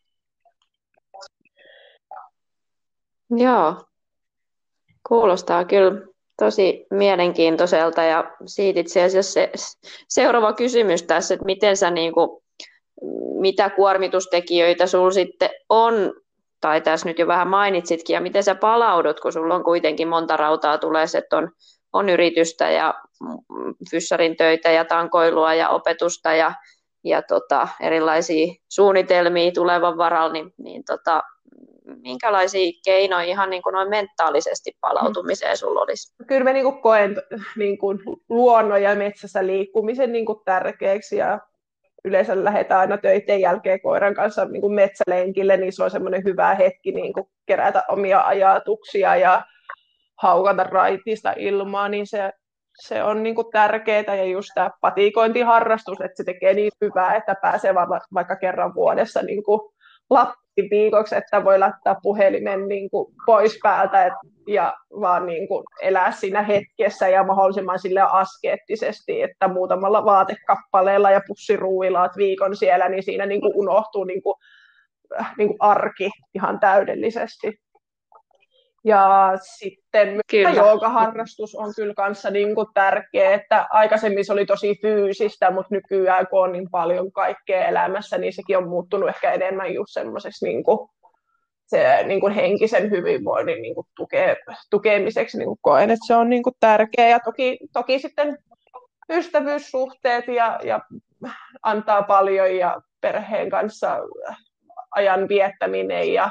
S2: Joo, kuulostaa kyllä tosi mielenkiintoiselta ja siitä itse asiassa se, seuraava kysymys tässä, että miten sä niin kuin mitä kuormitustekijöitä sulla sitten on, tai tässä nyt jo vähän mainitsitkin, ja miten sä palaudut, kun sulla on kuitenkin monta rautaa tulee, että on, on yritystä ja fyssarin töitä ja tankoilua ja opetusta ja, ja tota, erilaisia suunnitelmia tulevan varalla, niin, niin tota, minkälaisia keinoja ihan niin kuin noin mentaalisesti palautumiseen sulla olisi?
S3: Kyllä mä niin kuin koen niin kuin luonnon ja metsässä liikkumisen niin kuin tärkeäksi ja yleensä lähdetään aina töiden jälkeen koiran kanssa niin kuin metsälenkille, niin se on semmoinen hyvä hetki niin kuin kerätä omia ajatuksia ja haukata raitista ilmaa, niin se, se on niin kuin tärkeää. Ja just tämä patikointiharrastus, että se tekee niin hyvää, että pääsee vaikka kerran vuodessa niin kuin Lappi viikoksi, että voi laittaa puhelimen niin kuin pois päältä et, ja vaan niin kuin elää siinä hetkessä ja mahdollisimman sille askeettisesti, että muutamalla vaatekappaleella ja pussiruuilaat viikon siellä, niin siinä niin kuin unohtuu niin kuin, äh, niin kuin arki ihan täydellisesti. Ja sitten kyllä. joogaharrastus on kyllä kanssa niin kuin tärkeä, että aikaisemmin se oli tosi fyysistä, mutta nykyään kun on niin paljon kaikkea elämässä, niin sekin on muuttunut ehkä enemmän just semmoiseksi niin kuin, se, niin kuin henkisen hyvinvoinnin niin kuin tuke, tukemiseksi niin kuin koen, että se on niin kuin tärkeä. Ja toki, toki sitten ystävyyssuhteet ja, ja antaa paljon ja perheen kanssa ajan viettäminen ja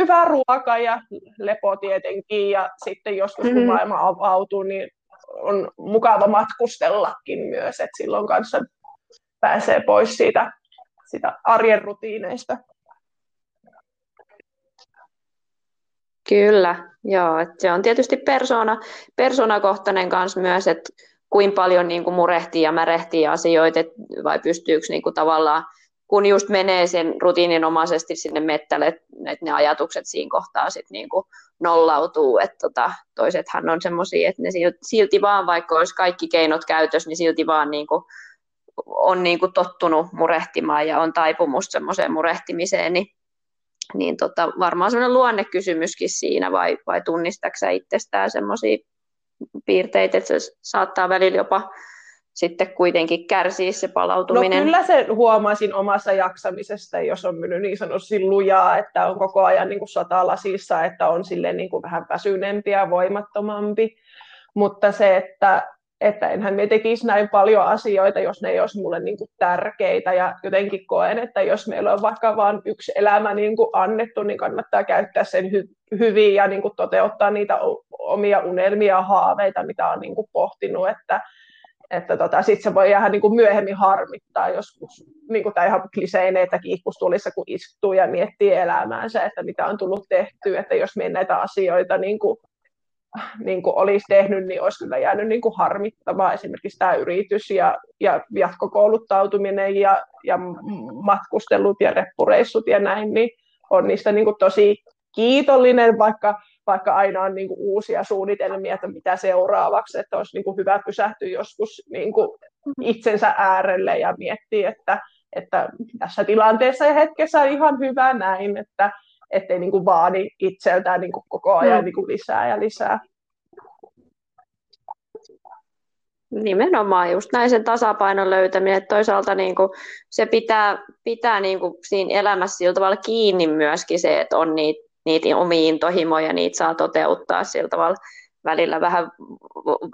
S3: hyvä ruoka ja lepo tietenkin. Ja sitten joskus kun mm-hmm. maailma avautuu, niin on mukava matkustellakin myös, että silloin kanssa pääsee pois siitä, siitä arjen rutiineista.
S2: Kyllä, joo. Että se on tietysti persona, persoonakohtainen kanssa myös, että kuinka paljon niin kuin murehtii ja märehtii asioita, vai pystyykö niin kuin tavallaan kun just menee sen rutiininomaisesti sinne mettälle, että ne ajatukset siinä kohtaa sitten niinku nollautuu, että tota, toisethan on semmoisia, että ne silti vaan, vaikka olisi kaikki keinot käytössä, niin silti vaan niinku on niinku tottunut murehtimaan ja on taipumus semmoiseen murehtimiseen, niin, niin tota, varmaan semmoinen luonnekysymyskin siinä, vai, vai tunnistaksä itsestään semmoisia piirteitä, että se saattaa välillä jopa sitten kuitenkin kärsii se palautuminen.
S3: No kyllä se huomasin omassa jaksamisesta, jos on mennyt niin sanotusti lujaa, että on koko ajan niin kuin satalasissa, että on sille niin kuin vähän väsynempi ja voimattomampi. Mutta se, että, että enhän me tekisi näin paljon asioita, jos ne ei olisi mulle niin kuin tärkeitä. Ja jotenkin koen, että jos meillä on vaikka vain yksi elämä niin kuin annettu, niin kannattaa käyttää sen hy- hyvin ja niin kuin toteuttaa niitä omia unelmia ja haaveita, mitä on niin kuin pohtinut. Että, että tota, sitten se voi jäädä niin kuin myöhemmin harmittaa joskus, niin kuin tämä ihan kliseineitä kiihkustulissa, kun istuu ja miettii elämäänsä, että mitä on tullut tehtyä, että jos me näitä asioita niin kuin, niin kuin olisi tehnyt, niin olisi kyllä jäänyt niin kuin harmittamaan. Esimerkiksi tämä yritys ja, ja jatkokouluttautuminen ja, ja matkustelut ja reppureissut ja näin, niin on niistä niin kuin tosi kiitollinen, vaikka vaikka aina on niin kuin uusia suunnitelmia, että mitä seuraavaksi, että olisi niin kuin hyvä pysähtyä joskus niin kuin itsensä äärelle ja miettiä, että, että tässä tilanteessa ja hetkessä on ihan hyvä näin, että ettei niin kuin vaadi itseltään niin kuin koko ajan mm. niin kuin lisää ja lisää.
S2: Nimenomaan just näin sen tasapainon löytäminen, että toisaalta niin kuin se pitää, pitää niin kuin siinä elämässä sillä tavalla kiinni myöskin se, että on niitä niitä omia intohimoja, niitä saa toteuttaa sillä tavalla välillä vähän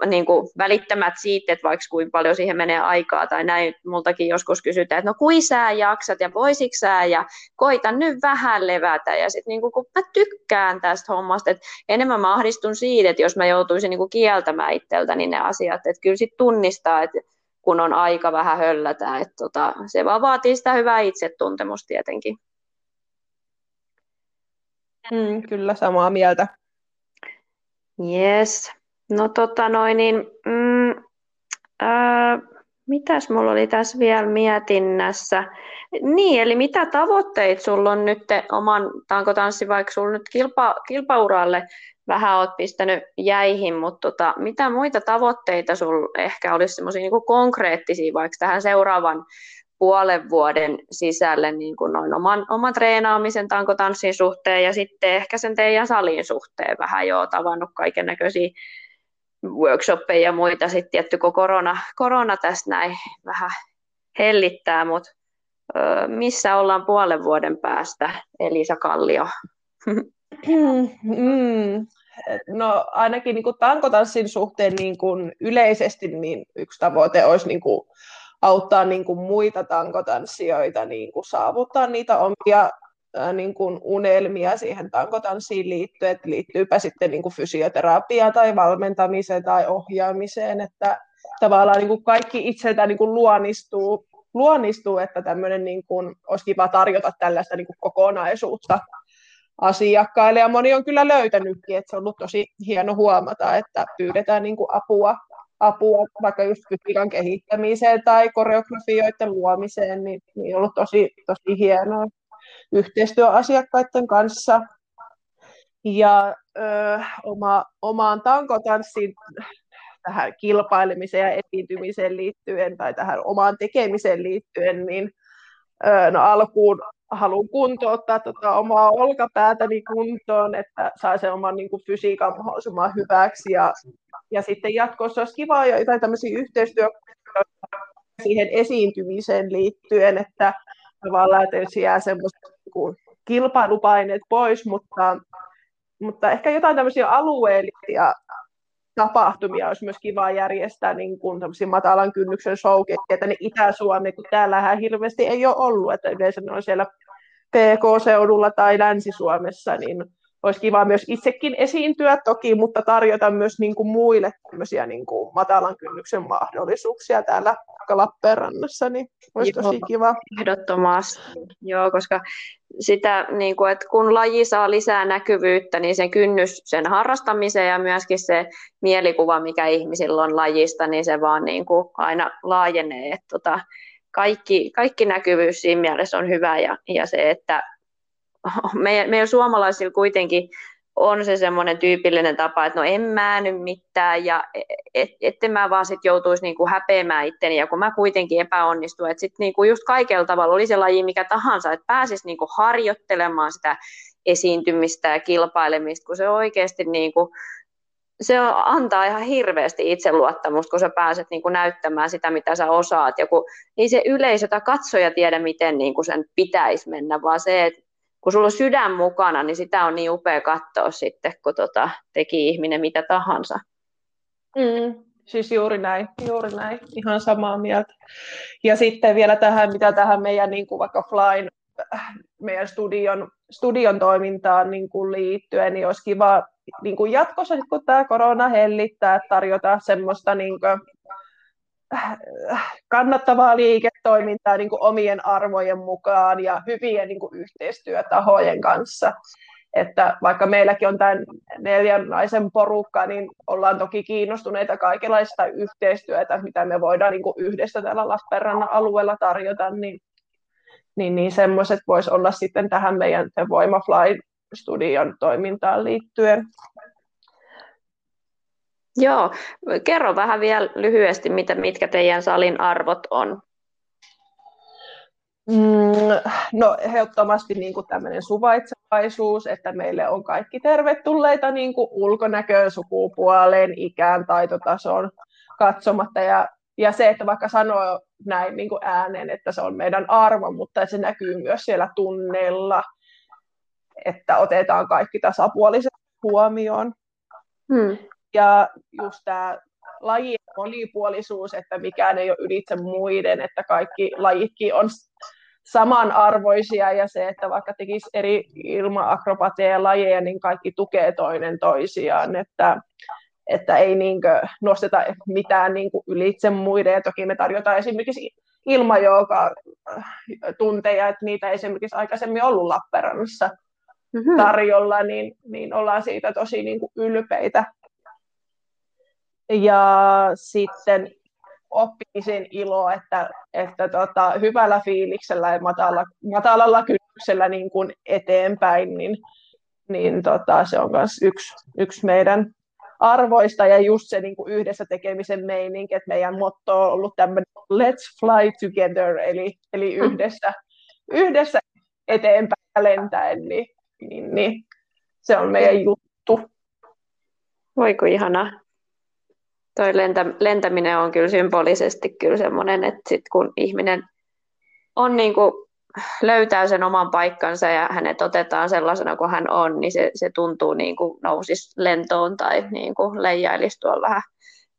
S2: niin kuin välittämät siitä, että vaikka kuinka paljon siihen menee aikaa tai näin, multakin joskus kysytään, että no kui sä jaksat ja voisitko sä ja koita nyt vähän levätä. Ja sitten niin kun mä tykkään tästä hommasta, että enemmän mä ahdistun siitä, että jos mä joutuisin niin kuin kieltämään itseltäni ne asiat, että kyllä sitten tunnistaa, että kun on aika vähän höllätä, että tota, se vaan vaatii sitä hyvää itsetuntemusta tietenkin.
S3: Mm, kyllä samaa mieltä.
S2: Yes. No tota noin, niin, mm, ää, mitäs mulla oli tässä vielä mietinnässä? Niin, eli mitä tavoitteita sulla on nyt oman tankotanssi, vaikka sulla nyt kilpa, kilpauralle vähän oot pistänyt jäihin, mutta tota, mitä muita tavoitteita sulla ehkä olisi semmoisia niin konkreettisia vaikka tähän seuraavan puolen vuoden sisälle niin kuin noin oman, oman treenaamisen tankotanssin suhteen ja sitten ehkä sen teidän salin suhteen vähän jo tavannut kaiken näköisiä workshoppeja ja muita. Sitten tietty kun korona, korona tässä näin vähän hellittää, mutta missä ollaan puolen vuoden päästä, Elisa Kallio?
S3: Mm, no ainakin niin kuin tankotanssin suhteen niin kuin yleisesti niin yksi tavoite olisi niin kuin auttaa niin kuin muita tankotanssijoita niin kuin saavuttaa niitä omia niin kuin unelmia siihen tankotanssiin liittyen, että liittyypä sitten niin kuin fysioterapiaan tai valmentamiseen tai ohjaamiseen, että tavallaan niin kuin kaikki itseltä niin kuin luonnistuu, luonnistuu, että tämmöinen niin kuin, olisi kiva tarjota tällaista niin kuin kokonaisuutta asiakkaille. Ja moni on kyllä löytänytkin, että se on ollut tosi hieno huomata, että pyydetään niin kuin apua, apua vaikka just fysiikan kehittämiseen tai koreografioiden luomiseen, niin, niin on ollut tosi, tosi hienoa yhteistyö asiakkaiden kanssa. Ja ö, oma, omaan tankotanssiin tähän kilpailemiseen ja esiintymiseen liittyen tai tähän omaan tekemiseen liittyen, niin ö, no alkuun haluan kuntouttaa tota omaa olkapäätäni kuntoon, että saa sen oman niin kuin, fysiikan mahdollisimman hyväksi. Ja, ja sitten jatkossa olisi kiva jotain tämmöisiä yhteistyö siihen esiintymiseen liittyen, että tavallaan, että jos jää semmoiset niin kilpailupaineet pois, mutta, mutta ehkä jotain tämmöisiä alueellisia tapahtumia olisi myös kiva järjestää niin kuin matalan kynnyksen showkeja tänne Itä-Suomeen, kun täällähän hirveästi ei ole ollut, että yleensä ne on siellä PK-seudulla tai Länsi-Suomessa, niin olisi kiva myös itsekin esiintyä toki, mutta tarjota myös niin kuin muille tämmöisiä niin kuin matalan kynnyksen mahdollisuuksia täällä Lappeenrannassa, niin olisi Joo, tosi kiva.
S2: Ehdottomasti, Joo, koska sitä, niin kuin, että kun laji saa lisää näkyvyyttä, niin sen kynnys sen harrastamiseen ja myöskin se mielikuva, mikä ihmisillä on lajista, niin se vaan niin kuin aina laajenee. Että tota, kaikki, kaikki näkyvyys siinä mielessä on hyvä ja, ja se, että meidän, meidän suomalaisilla kuitenkin on se semmoinen tyypillinen tapa, että no en mä nyt mitään ja et, etten mä vaan sit joutuisi niinku häpeämään itteni ja kun mä kuitenkin epäonnistun, että sitten niinku just kaikella tavalla oli se laji mikä tahansa, että pääsisi niinku harjoittelemaan sitä esiintymistä ja kilpailemista, kun se oikeasti niinku, se antaa ihan hirveästi itseluottamusta, kun sä pääset niin näyttämään sitä, mitä sä osaat. Ja kun ei se yleisö tai katsoja tiedä, miten niin sen pitäisi mennä, vaan se, että kun sulla on sydän mukana, niin sitä on niin upea katsoa sitten, kun tota, teki ihminen mitä tahansa.
S3: Mm, siis juuri näin, juuri näin, ihan samaa mieltä. Ja sitten vielä tähän, mitä tähän meidän niin kuin vaikka Flyn, meidän studion, studion toimintaan niin kuin liittyen, niin olisi kiva niin kuin jatkossa, kun tämä korona hellittää, tarjota semmoista niin kuin, kannattavaa liiketoimintaa niin kuin omien arvojen mukaan ja hyvien niin kuin yhteistyötahojen kanssa. Että vaikka meilläkin on tämän neljän naisen porukka, niin ollaan toki kiinnostuneita kaikenlaista yhteistyötä, mitä me voidaan niin kuin yhdessä täällä Lappeenrannan alueella tarjota, niin, niin, niin semmoiset voisi olla sitten tähän meidän The Voimafly studion toimintaan liittyen.
S2: Joo, kerro vähän vielä lyhyesti, mitä, mitkä teidän salin arvot on.
S3: Mm, no ehdottomasti niin kuin tämmöinen suvaitsevaisuus, että meille on kaikki tervetulleita niin kuin ulkonäköön, sukupuoleen, ikään, taitotasoon katsomatta. Ja, ja se, että vaikka sanoo näin niin kuin ääneen, että se on meidän arvo, mutta se näkyy myös siellä tunneilla, että otetaan kaikki tasapuolisesti huomioon. Hmm. Ja just tämä lajien monipuolisuus, että mikään ei ole ylitse muiden, että kaikki lajitkin on samanarvoisia ja se, että vaikka tekisi eri ilma-akrobatia lajeja, niin kaikki tukee toinen toisiaan, että, että ei niinkö nosteta mitään niinkö ylitse muiden. Ja toki me tarjotaan esimerkiksi ilmajooga tunteja, että niitä ei esimerkiksi aikaisemmin ollut Lappeenrannassa mm-hmm. tarjolla, niin, niin ollaan siitä tosi niin kuin ylpeitä. Ja sitten oppimisen ilo, että, että tota, hyvällä fiiliksellä ja matala, matalalla kynnyksellä niin kuin eteenpäin, niin, niin tota, se on myös yksi, yksi meidän arvoista ja just se niin kuin yhdessä tekemisen meininki, että meidän motto on ollut tämmöinen let's fly together, eli, eli yhdessä, yhdessä eteenpäin lentäen, niin niin, niin se on meidän juttu.
S2: Voiko ihana. Toi lentä, lentäminen on kyllä symbolisesti kyllä semmoinen, että sit kun ihminen on niin kuin, löytää sen oman paikkansa ja hänet otetaan sellaisena kuin hän on, niin se, se tuntuu niin kuin nousis lentoon tai niin kuin leijailisi tuolla vähän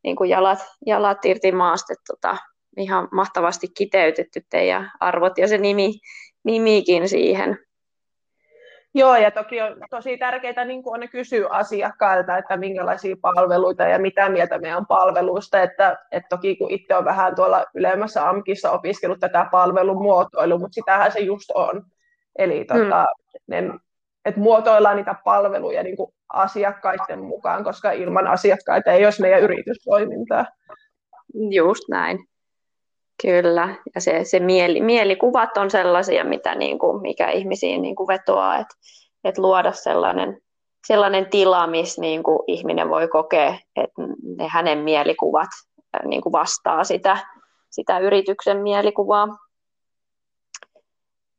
S2: niin kuin jalat, jalat irti maasta. Tota, ihan mahtavasti kiteytetty teidän arvot ja se nimi, nimikin siihen.
S3: Joo, ja toki on tosi tärkeää niin on ne kysyä asiakkailta, että minkälaisia palveluita ja mitä mieltä meidän palveluista. Että, että toki kun itse on vähän tuolla ylemmässä AMKissa opiskellut tätä palvelumuotoilua, mutta sitähän se just on. Eli tota, hmm. ne, että muotoillaan niitä palveluja niin kuin asiakkaiden mukaan, koska ilman asiakkaita ei olisi meidän yritystoimintaa.
S2: Just näin. Kyllä, ja se, se mieli, mielikuvat on sellaisia, mitä niin kuin, mikä ihmisiin niin kuin vetoaa, että, että luoda sellainen, sellainen tila, missä niin kuin ihminen voi kokea, että ne hänen mielikuvat niin kuin vastaa sitä, sitä yrityksen mielikuvaa.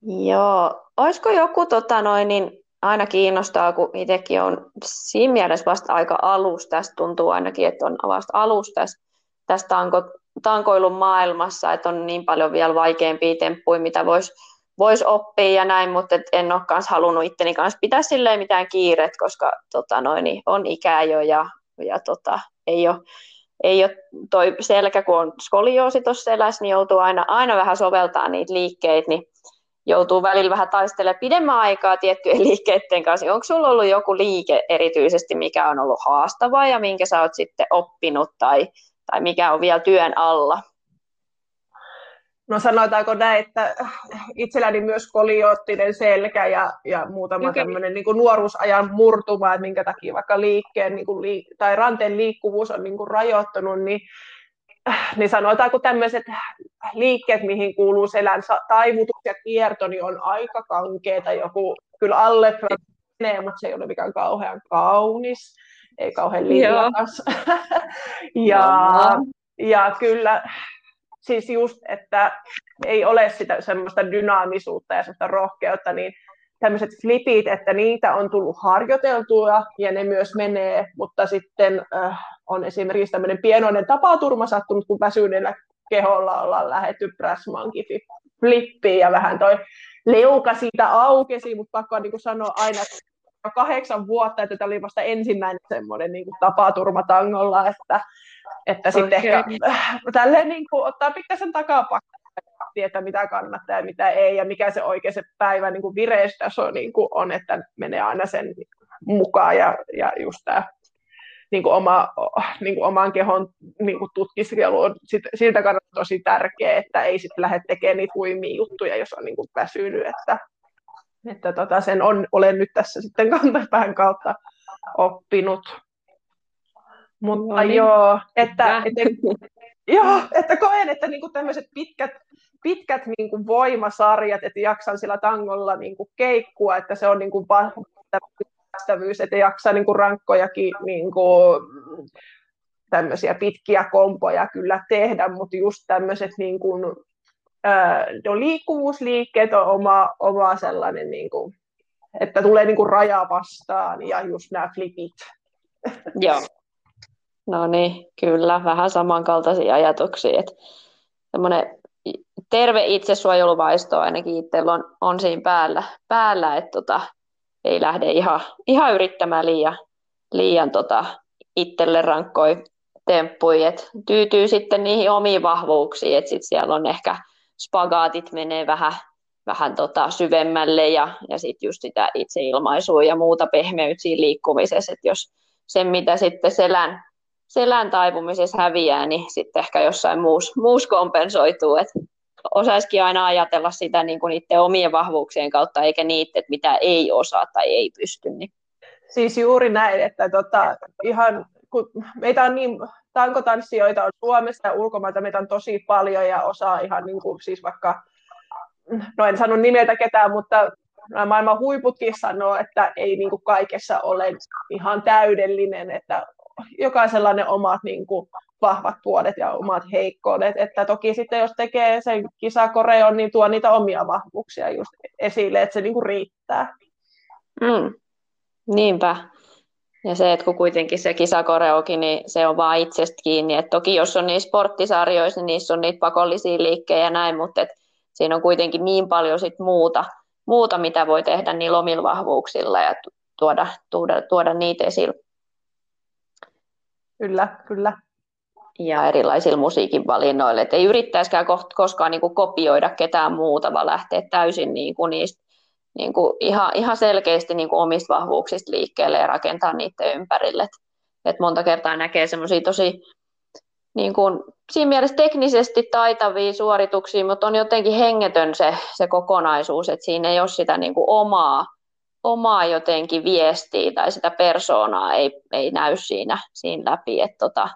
S2: Joo, olisiko joku, tota noin, niin aina kiinnostaa, kun itsekin on siinä mielessä vasta aika alus, tästä tuntuu ainakin, että on vasta alus tästä, tästä tanko, tankoilun maailmassa, että on niin paljon vielä vaikeampia temppuja, mitä voisi vois oppia ja näin, mutta et en ole kans halunnut itteni kanssa pitää silleen mitään kiiret, koska tota noin, niin on ikää jo ja, ja tota, ei ole, ei ole toi selkä, kun on skolioosi tuossa selässä, niin joutuu aina, aina vähän soveltaa niitä liikkeitä, niin joutuu välillä vähän taistelemaan pidemmän aikaa tiettyjen liikkeiden kanssa. Onko sulla ollut joku liike erityisesti, mikä on ollut haastavaa ja minkä sä oot sitten oppinut tai, tai mikä on vielä työn alla?
S3: No sanotaanko näin, että itselläni myös kolioottinen selkä ja, ja muutama okay. tämmöinen niin nuoruusajan murtuma, että minkä takia vaikka liikkeen niin kuin liik- tai ranteen liikkuvuus on niin kuin rajoittunut, niin niin sanotaanko tämmöiset liikkeet, mihin kuuluu selän taivutus ja kierto, niin on aika kankeeta. Joku kyllä alle menee, mutta se ei ole mikään kauhean kaunis, ei kauhean liikas. ja, ja kyllä, siis just, että ei ole sitä semmoista dynaamisuutta ja semmoista rohkeutta, niin tämmöiset flipit, että niitä on tullut harjoiteltua ja ne myös menee, mutta sitten äh, on esimerkiksi tämmöinen pienoinen tapaturma sattunut, kun väsyneellä keholla ollaan lähetty pressmankin flippiin ja vähän toi leuka siitä aukesi, mutta pakko niin kuin sanoa aina, että kahdeksan vuotta, että tämä oli vasta ensimmäinen semmoinen niin tapaturma tangolla, että, että okay. sitten ehkä äh, tälleen niin kuin, ottaa pikkasen takapakkaa tietää, mitä kannattaa ja mitä ei, ja mikä se oikein se päivän niin vireystaso niin kuin on, että menee aina sen mukaan, ja, ja just tämä niin kuin oma, niin kuin oman kehon niin kuin tutkiskelu on sit, siltä kannalta tosi tärkeä, että ei sitten lähde tekemään niitä huimia juttuja, jos on niin kuin väsynyt, että, että tota, sen on, olen nyt tässä sitten kantapään kautta oppinut. Mutta no niin. joo, että, että, joo, että koen, että niinku tämmöiset pitkät, pitkät niinku voimasarjat, että jaksan sillä tangolla niinku keikkua, että se on niinku kestävyys, että jaksaa niin kuin rankkojakin niin kuin, tämmöisiä pitkiä kompoja kyllä tehdä, mutta just tämmöiset niin kuin, no, liikkuvuusliikkeet on oma, oma sellainen, niin kuin, että tulee niin kuin raja vastaan ja just nämä flipit.
S2: Joo. No niin, kyllä, vähän samankaltaisia ajatuksia. Että terve itsesuojeluvaisto ainakin itsellä on, on siinä päällä, päällä että tota, ei lähde ihan, ihan yrittämään liian, liian tota, itselle rankkoi temppuja, tyytyy sitten niihin omiin vahvuuksiin, että sitten siellä on ehkä spagaatit menee vähän, vähän tota syvemmälle ja, ja sitten just sitä itseilmaisua ja muuta pehmeyttä siinä liikkumisessa, että jos sen mitä sitten selän, selän taipumisessa häviää, niin sitten ehkä jossain muussa muus kompensoituu, että osaisikin aina ajatella sitä niin kuin itse omien vahvuuksien kautta, eikä niitä, että mitä ei osaa tai ei pysty. Niin.
S3: Siis juuri näin, että tota, ihan, kun meitä on niin, tankotanssijoita on Suomessa ja ulkomailta meitä on tosi paljon ja osaa ihan niin kuin, siis vaikka, no en sano nimeltä ketään, mutta maailman huiputkin sanoo, että ei niin kuin kaikessa ole ihan täydellinen, että jokaisella ne omat niin kuin, vahvat puolet ja omat heikkoudet. Että toki sitten jos tekee sen kisakoreon, niin tuo niitä omia vahvuuksia just esille, että se niinku riittää.
S2: Mm. Niinpä. Ja se, että kun kuitenkin se kisakoreokin, niin se on vaan itsestä kiinni. Et toki jos on niissä sporttisarjoissa, niin niissä on niitä pakollisia liikkejä ja näin, mutta et siinä on kuitenkin niin paljon sit muuta, muuta, mitä voi tehdä niillä omilla vahvuuksilla ja tuoda, tuoda, tuoda niitä esille.
S3: Kyllä, kyllä
S2: ja erilaisilla musiikin valinnoilla. Et ei yrittäisikään koskaan niin kuin kopioida ketään muuta, vaan lähteä täysin niin kuin niistä, niin kuin ihan, ihan selkeästi niin kuin omista vahvuuksista liikkeelle ja rakentaa niiden ympärille. Et, et monta kertaa näkee semmoisia tosi niin kuin, siinä mielessä teknisesti taitavia suorituksia, mutta on jotenkin hengetön se, se kokonaisuus, että siinä ei ole sitä niin kuin omaa, omaa jotenkin viestiä tai sitä persoonaa ei, ei näy siinä, siinä läpi. Että tota,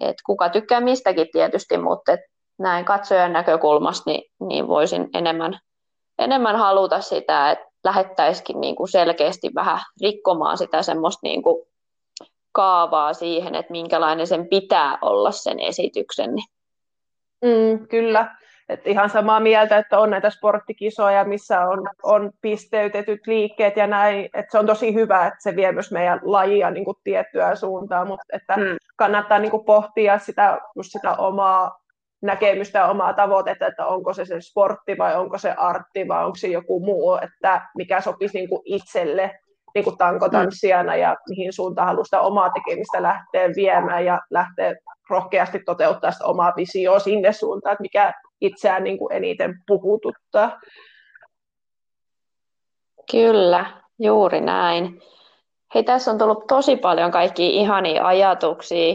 S2: et kuka tykkää mistäkin tietysti, mutta et näin katsojan näkökulmasta niin, niin voisin enemmän, enemmän haluta sitä, että lähettäisikin niin kuin selkeästi vähän rikkomaan sitä semmoista niin kuin kaavaa siihen, että minkälainen sen pitää olla sen esityksen.
S3: Mm, kyllä, et ihan samaa mieltä, että on näitä sporttikisoja, missä on, on pisteytetyt liikkeet ja näin, että se on tosi hyvä, että se vie myös meidän lajia niin kuin tiettyä suuntaan, mutta että mm. kannattaa niin kuin pohtia sitä, just sitä omaa näkemystä omaa tavoitetta, että onko se se sportti vai onko se artti vai onko se joku muu, että mikä sopisi niin kuin itselle niin kuin tankotanssijana ja mihin suuntaan haluaa sitä omaa tekemistä lähteä viemään ja lähteä rohkeasti toteuttaa sitä omaa visioa sinne suuntaan, että mikä itseään niin kuin eniten puhututtaa.
S2: Kyllä, juuri näin. Hei, tässä on tullut tosi paljon kaikki ihania ajatuksia.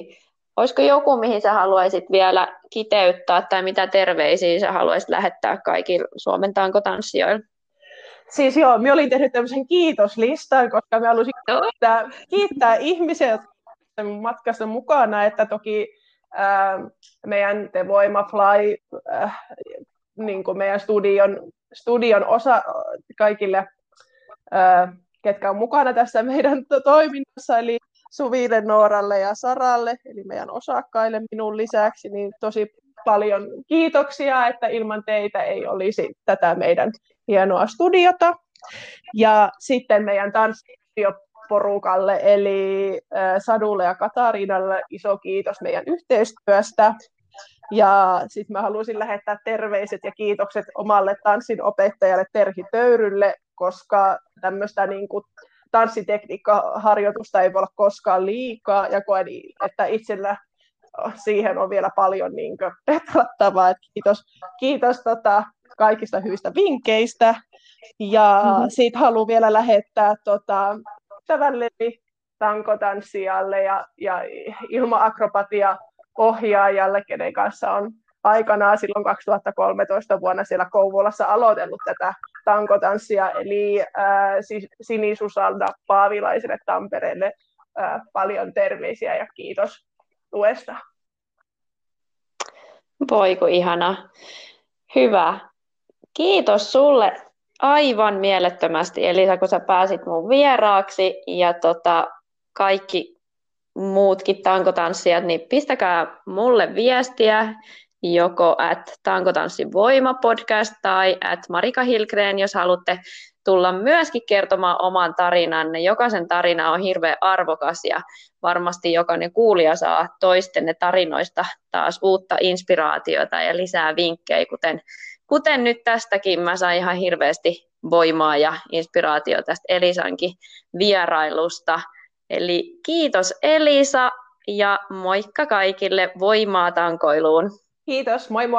S2: Olisiko joku, mihin sä haluaisit vielä kiteyttää, tai mitä terveisiä sä haluaisit lähettää kaikille Suomen tankotanssijoille?
S3: Siis joo, minä olin tehnyt tämmöisen kiitoslistan, koska me halusin kiittää, kiittää ihmisiä, jotka matkassa mukana, että toki ää, meidän The Voima Fly, äh, niin kuin meidän studion, studion osa kaikille, ää, ketkä on mukana tässä meidän to- toiminnassa, eli Suville, Nooralle ja Saralle, eli meidän osakkaille minun lisäksi, niin tosi paljon kiitoksia, että ilman teitä ei olisi tätä meidän hienoa studiota. Ja sitten meidän tanssitioporukalle, eli Sadulle ja Katariinalle iso kiitos meidän yhteistyöstä. Ja sitten mä haluaisin lähettää terveiset ja kiitokset omalle tanssin opettajalle Terhi Töyrylle, koska tämmöistä niin kuin tanssitekniikkaharjoitusta ei voi olla koskaan liikaa, ja koen, että itsellä siihen on vielä paljon niin petrattavaa. Et kiitos kiitos tota, kaikista hyvistä vinkkeistä. Ja mm-hmm. siitä haluan vielä lähettää tota, ystävälleni tankotanssijalle ja, ja ilmaakrobatia ohjaajalle, kenen kanssa on aikanaan silloin 2013 vuonna siellä Kouvolassa aloitellut tätä tankotanssia, eli äh, Sini Susalda Paavilaiselle Tampereelle äh, paljon terveisiä ja kiitos tuesta.
S2: Voiko ihana. Hyvä. Kiitos sulle aivan mielettömästi Elisa, kun sä pääsit mun vieraaksi ja tota, kaikki muutkin tankotanssijat, niin pistäkää mulle viestiä joko at Tankotanssin voima podcast tai at Marika Hilgren, jos haluatte tulla myöskin kertomaan oman tarinanne. Jokaisen tarina on hirveän arvokas ja varmasti jokainen kuulija saa toistenne tarinoista taas uutta inspiraatiota ja lisää vinkkejä, kuten, kuten nyt tästäkin mä sain ihan hirveästi voimaa ja inspiraatiota tästä Elisankin vierailusta. Eli kiitos Elisa ja moikka kaikille voimaa tankoiluun.
S3: Kiitos, moi moi!